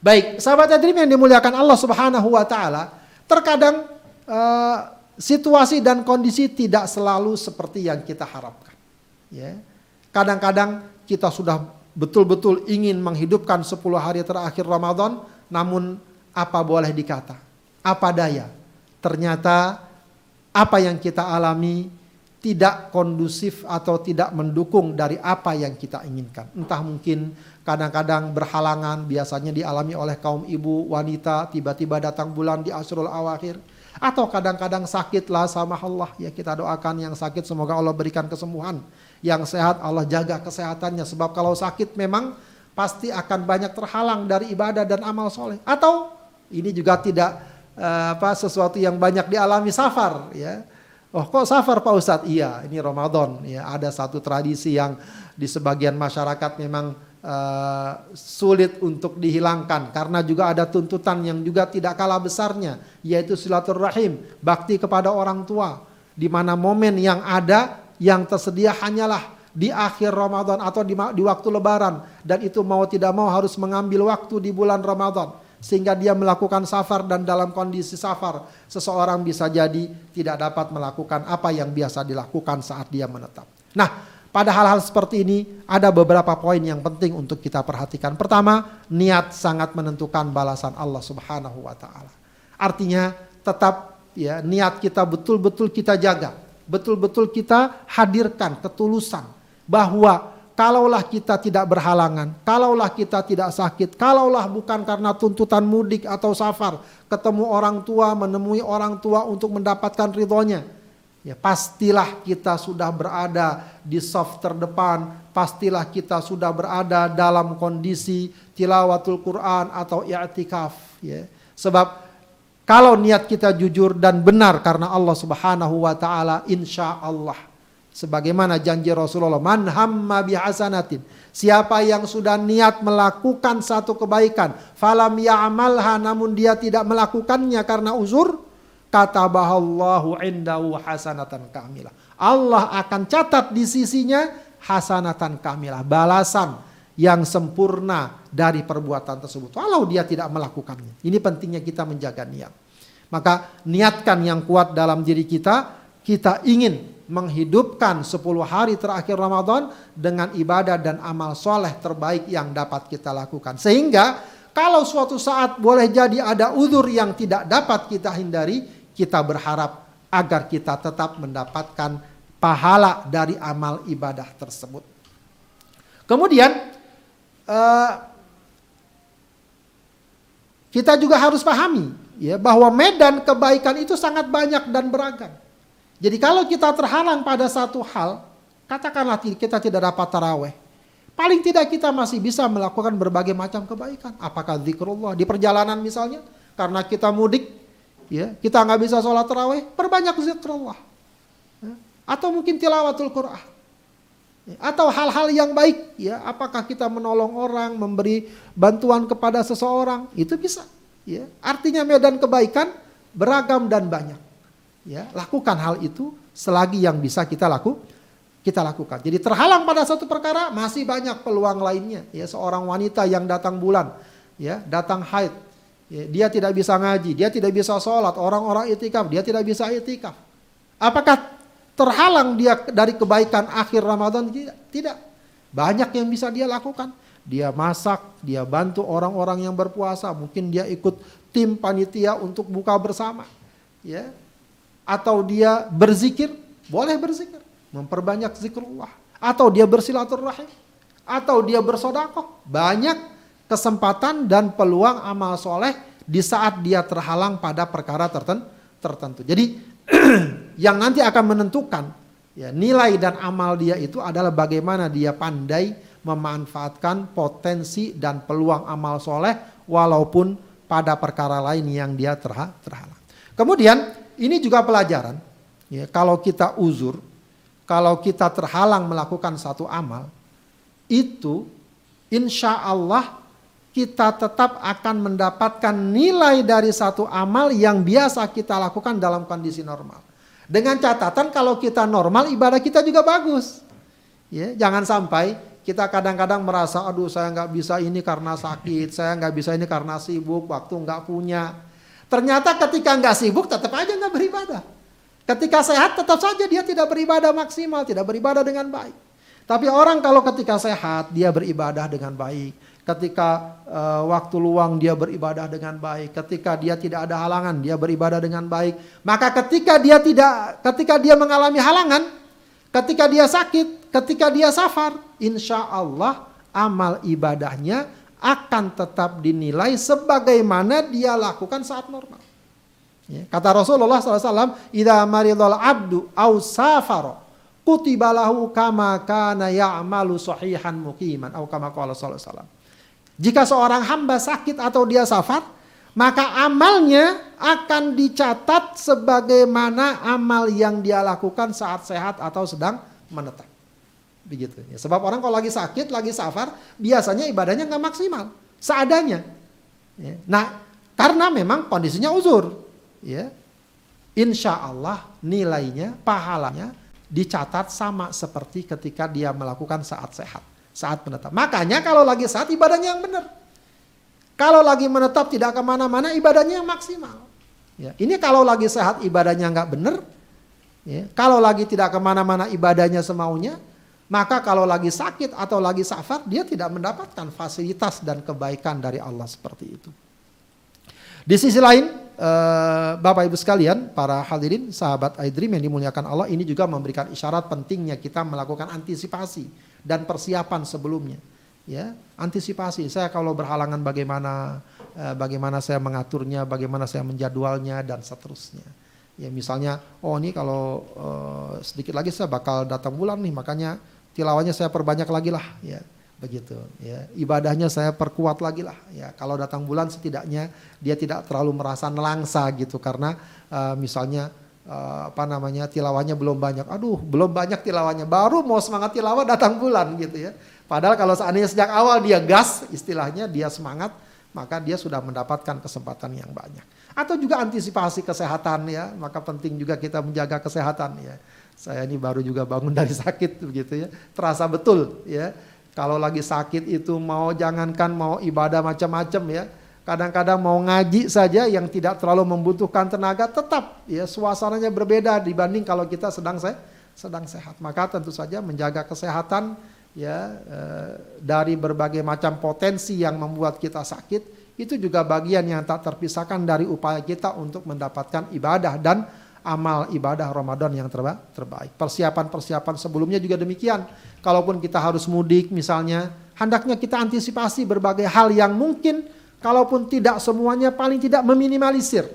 Baik, sahabat Adrim yang dimuliakan Allah Subhanahu wa taala, terkadang uh, situasi dan kondisi tidak selalu seperti yang kita harapkan. Ya. Kadang-kadang kita sudah betul-betul ingin menghidupkan 10 hari terakhir Ramadan, namun apa boleh dikata? Apa daya? Ternyata apa yang kita alami tidak kondusif atau tidak mendukung dari apa yang kita inginkan. Entah mungkin kadang-kadang berhalangan biasanya dialami oleh kaum ibu wanita tiba-tiba datang bulan di asrul awakhir. Atau kadang-kadang sakitlah sama Allah. Ya kita doakan yang sakit semoga Allah berikan kesembuhan. Yang sehat Allah jaga kesehatannya. Sebab kalau sakit memang pasti akan banyak terhalang dari ibadah dan amal soleh. Atau ini juga tidak uh, apa sesuatu yang banyak dialami safar ya. Oh kok safar Pak Ustadz? Iya ini Ramadan. Ya ada satu tradisi yang di sebagian masyarakat memang uh, sulit untuk dihilangkan karena juga ada tuntutan yang juga tidak kalah besarnya yaitu silaturahim bakti kepada orang tua di mana momen yang ada yang tersedia hanyalah di akhir Ramadan atau di, di waktu Lebaran dan itu mau tidak mau harus mengambil waktu di bulan Ramadan sehingga dia melakukan safar dan dalam kondisi safar seseorang bisa jadi tidak dapat melakukan apa yang biasa dilakukan saat dia menetap. Nah, pada hal-hal seperti ini ada beberapa poin yang penting untuk kita perhatikan. Pertama, niat sangat menentukan balasan Allah Subhanahu wa taala. Artinya tetap ya niat kita betul-betul kita jaga, betul-betul kita hadirkan ketulusan bahwa kalaulah kita tidak berhalangan, kalaulah kita tidak sakit, kalaulah bukan karena tuntutan mudik atau safar, ketemu orang tua, menemui orang tua untuk mendapatkan ridhonya, ya pastilah kita sudah berada di soft terdepan, pastilah kita sudah berada dalam kondisi tilawatul Quran atau i'tikaf, ya. Sebab kalau niat kita jujur dan benar karena Allah Subhanahu wa taala, insya Allah Sebagaimana janji Rasulullah, man hamma bihasanatin. Siapa yang sudah niat melakukan satu kebaikan, falam ya'malha namun dia tidak melakukannya karena uzur, kata bahallahu indahu hasanatan kamilah. Allah akan catat di sisinya hasanatan kamilah, balasan yang sempurna dari perbuatan tersebut. Walau dia tidak melakukannya. Ini pentingnya kita menjaga niat. Maka niatkan yang kuat dalam diri kita, kita ingin menghidupkan 10 hari terakhir Ramadan dengan ibadah dan amal soleh terbaik yang dapat kita lakukan. Sehingga kalau suatu saat boleh jadi ada uzur yang tidak dapat kita hindari, kita berharap agar kita tetap mendapatkan pahala dari amal ibadah tersebut. Kemudian uh, kita juga harus pahami ya bahwa medan kebaikan itu sangat banyak dan beragam. Jadi kalau kita terhalang pada satu hal, katakanlah kita tidak dapat taraweh. Paling tidak kita masih bisa melakukan berbagai macam kebaikan. Apakah zikrullah di perjalanan misalnya, karena kita mudik, ya kita nggak bisa sholat taraweh, perbanyak zikrullah. Ya. Atau mungkin tilawatul Quran. atau hal-hal yang baik ya apakah kita menolong orang memberi bantuan kepada seseorang itu bisa ya artinya medan kebaikan beragam dan banyak ya lakukan hal itu selagi yang bisa kita laku kita lakukan jadi terhalang pada satu perkara masih banyak peluang lainnya ya seorang wanita yang datang bulan ya datang haid ya, dia tidak bisa ngaji dia tidak bisa sholat orang-orang itikaf dia tidak bisa itikaf apakah terhalang dia dari kebaikan akhir Ramadan tidak. Tidak. Banyak yang bisa dia lakukan. Dia masak, dia bantu orang-orang yang berpuasa, mungkin dia ikut tim panitia untuk buka bersama. Ya. Atau dia berzikir, boleh berzikir, memperbanyak zikrullah. Atau dia bersilaturahim, atau dia bersodakoh. Banyak kesempatan dan peluang amal soleh di saat dia terhalang pada perkara tertentu. Jadi yang nanti akan menentukan ya, nilai dan amal dia itu adalah bagaimana dia pandai memanfaatkan potensi dan peluang amal soleh walaupun pada perkara lain yang dia terhalang. Kemudian ini juga pelajaran ya, kalau kita uzur, kalau kita terhalang melakukan satu amal itu insya Allah kita tetap akan mendapatkan nilai dari satu amal yang biasa kita lakukan dalam kondisi normal. Dengan catatan kalau kita normal ibadah kita juga bagus. Ya, jangan sampai kita kadang-kadang merasa aduh saya nggak bisa ini karena sakit, saya nggak bisa ini karena sibuk, waktu nggak punya. Ternyata ketika nggak sibuk tetap aja nggak beribadah. Ketika sehat tetap saja dia tidak beribadah maksimal, tidak beribadah dengan baik. Tapi orang kalau ketika sehat dia beribadah dengan baik ketika uh, waktu luang dia beribadah dengan baik, ketika dia tidak ada halangan dia beribadah dengan baik. Maka ketika dia tidak ketika dia mengalami halangan, ketika dia sakit, ketika dia safar, insya Allah amal ibadahnya akan tetap dinilai sebagaimana dia lakukan saat normal. Ya, kata Rasulullah SAW, "Idza maridul abdu au safaro, kutibalahu kama kana ya'malu sahihan muqiman." Atau kama qala sallallahu. Jika seorang hamba sakit atau dia safar, maka amalnya akan dicatat sebagaimana amal yang dia lakukan saat sehat atau sedang menetap. Begitu. Ya, sebab orang kalau lagi sakit, lagi safar, biasanya ibadahnya nggak maksimal, seadanya. Ya. Nah, karena memang kondisinya uzur, ya, insya Allah nilainya, pahalanya dicatat sama seperti ketika dia melakukan saat sehat saat menetap. Makanya kalau lagi saat ibadahnya yang benar. Kalau lagi menetap tidak ke mana-mana ibadahnya yang maksimal. Ya, ini kalau lagi sehat ibadahnya nggak benar. Ya, kalau lagi tidak ke mana-mana ibadahnya semaunya. Maka kalau lagi sakit atau lagi safar dia tidak mendapatkan fasilitas dan kebaikan dari Allah seperti itu. Di sisi lain, eh, Bapak Ibu sekalian, para hadirin, sahabat iDream yang dimuliakan Allah, ini juga memberikan isyarat pentingnya kita melakukan antisipasi dan persiapan sebelumnya. Ya, antisipasi. Saya kalau berhalangan bagaimana eh, bagaimana saya mengaturnya, bagaimana saya menjadwalnya dan seterusnya. Ya, misalnya, oh ini kalau uh, sedikit lagi saya bakal datang bulan nih, makanya tilawahnya saya perbanyak lagi lah, ya begitu ya ibadahnya saya perkuat lagi lah ya kalau datang bulan setidaknya dia tidak terlalu merasa nelangsa gitu karena uh, misalnya uh, apa namanya tilawahnya belum banyak. Aduh, belum banyak tilawahnya. Baru mau semangat tilawah datang bulan gitu ya. Padahal kalau seandainya sejak awal dia gas, istilahnya dia semangat, maka dia sudah mendapatkan kesempatan yang banyak. Atau juga antisipasi kesehatan ya, maka penting juga kita menjaga kesehatan ya. Saya ini baru juga bangun dari sakit begitu ya. Terasa betul ya. Kalau lagi sakit itu mau jangankan mau ibadah macam-macam ya Kadang-kadang mau ngaji saja yang tidak terlalu membutuhkan tenaga tetap ya suasananya berbeda dibanding kalau kita sedang se sedang sehat. Maka tentu saja menjaga kesehatan ya eh, dari berbagai macam potensi yang membuat kita sakit itu juga bagian yang tak terpisahkan dari upaya kita untuk mendapatkan ibadah dan amal ibadah Ramadan yang terba terbaik. Persiapan-persiapan sebelumnya juga demikian. Kalaupun kita harus mudik misalnya, hendaknya kita antisipasi berbagai hal yang mungkin kalaupun tidak semuanya paling tidak meminimalisir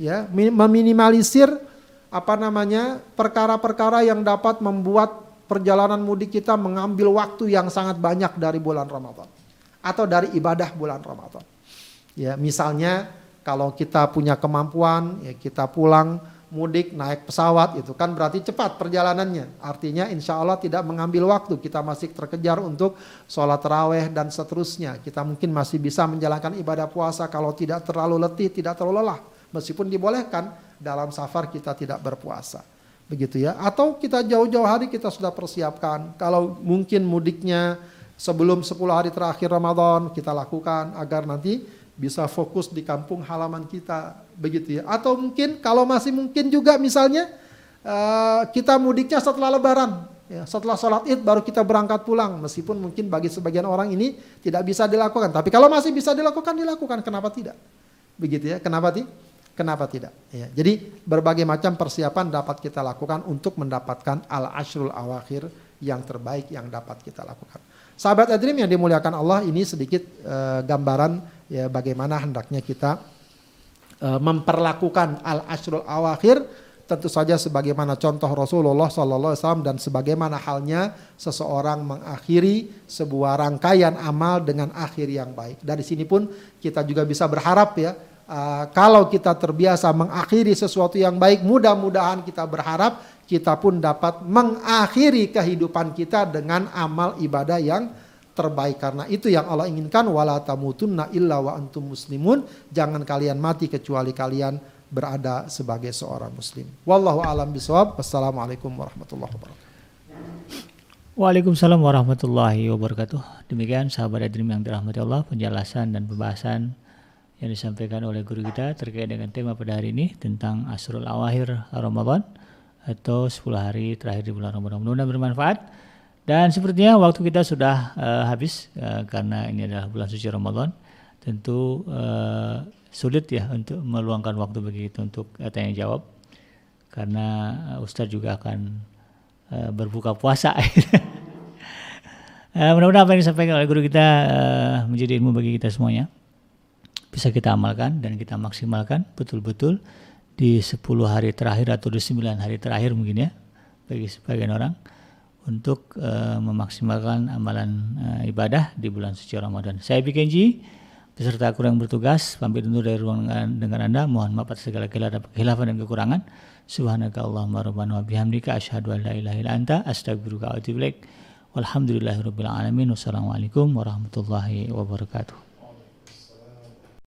ya meminimalisir apa namanya perkara-perkara yang dapat membuat perjalanan mudik kita mengambil waktu yang sangat banyak dari bulan Ramadan atau dari ibadah bulan Ramadan. Ya, misalnya kalau kita punya kemampuan ya kita pulang mudik naik pesawat itu kan berarti cepat perjalanannya. Artinya insya Allah tidak mengambil waktu. Kita masih terkejar untuk sholat terawih dan seterusnya. Kita mungkin masih bisa menjalankan ibadah puasa kalau tidak terlalu letih, tidak terlalu lelah. Meskipun dibolehkan dalam safar kita tidak berpuasa. Begitu ya. Atau kita jauh-jauh hari kita sudah persiapkan. Kalau mungkin mudiknya sebelum 10 hari terakhir Ramadan kita lakukan agar nanti bisa fokus di kampung halaman kita begitu ya. Atau mungkin kalau masih mungkin juga misalnya uh, kita mudiknya setelah lebaran ya, setelah sholat id baru kita berangkat pulang. Meskipun mungkin bagi sebagian orang ini tidak bisa dilakukan. Tapi kalau masih bisa dilakukan dilakukan. Kenapa tidak? Begitu ya kenapa tidak kenapa tidak? Ya jadi berbagai macam persiapan dapat kita lakukan untuk mendapatkan al ashrul awakhir yang terbaik yang dapat kita lakukan. Sahabat adrim yang dimuliakan Allah ini sedikit uh, gambaran ya bagaimana hendaknya kita uh, memperlakukan al ashrul awakhir tentu saja sebagaimana contoh Rasulullah SAW dan sebagaimana halnya seseorang mengakhiri sebuah rangkaian amal dengan akhir yang baik. Dari sini pun kita juga bisa berharap ya uh, kalau kita terbiasa mengakhiri sesuatu yang baik, mudah-mudahan kita berharap kita pun dapat mengakhiri kehidupan kita dengan amal ibadah yang terbaik karena itu yang Allah inginkan wala tamutunna illa wa antum muslimun jangan kalian mati kecuali kalian berada sebagai seorang muslim wallahu alam bisawab wassalamualaikum warahmatullahi wabarakatuh Waalaikumsalam warahmatullahi wabarakatuh. Demikian sahabat Adrim yang dirahmati Allah penjelasan dan pembahasan yang disampaikan oleh guru kita terkait dengan tema pada hari ini tentang Asrul Awahir Ramadan atau 10 hari terakhir di bulan Ramadan. Mudah-mudahan bermanfaat. Dan sepertinya waktu kita sudah uh, habis uh, karena ini adalah bulan suci Ramadan. Tentu uh, sulit ya untuk meluangkan waktu bagi kita untuk uh, tanya jawab karena uh, Ustadz juga akan uh, berbuka puasa. uh, mudah-mudahan apa yang disampaikan oleh guru kita uh, menjadi ilmu bagi kita semuanya bisa kita amalkan dan kita maksimalkan betul-betul di 10 hari terakhir atau di 9 hari terakhir mungkin ya bagi sebagian orang untuk uh, memaksimalkan amalan uh, ibadah di bulan suci Ramadan. Saya Bikenji, beserta kurang bertugas, pamit undur dari ruang dengan Anda. Mohon maaf atas segala khilafan dan kekurangan. Subhanaka Allahumma rabbana wa bihamdika asyhadu an la ilaha illa anta astaghfiruka wa atubu ilaik. Walhamdulillahirabbil alamin. Wassalamualaikum warahmatullahi wabarakatuh.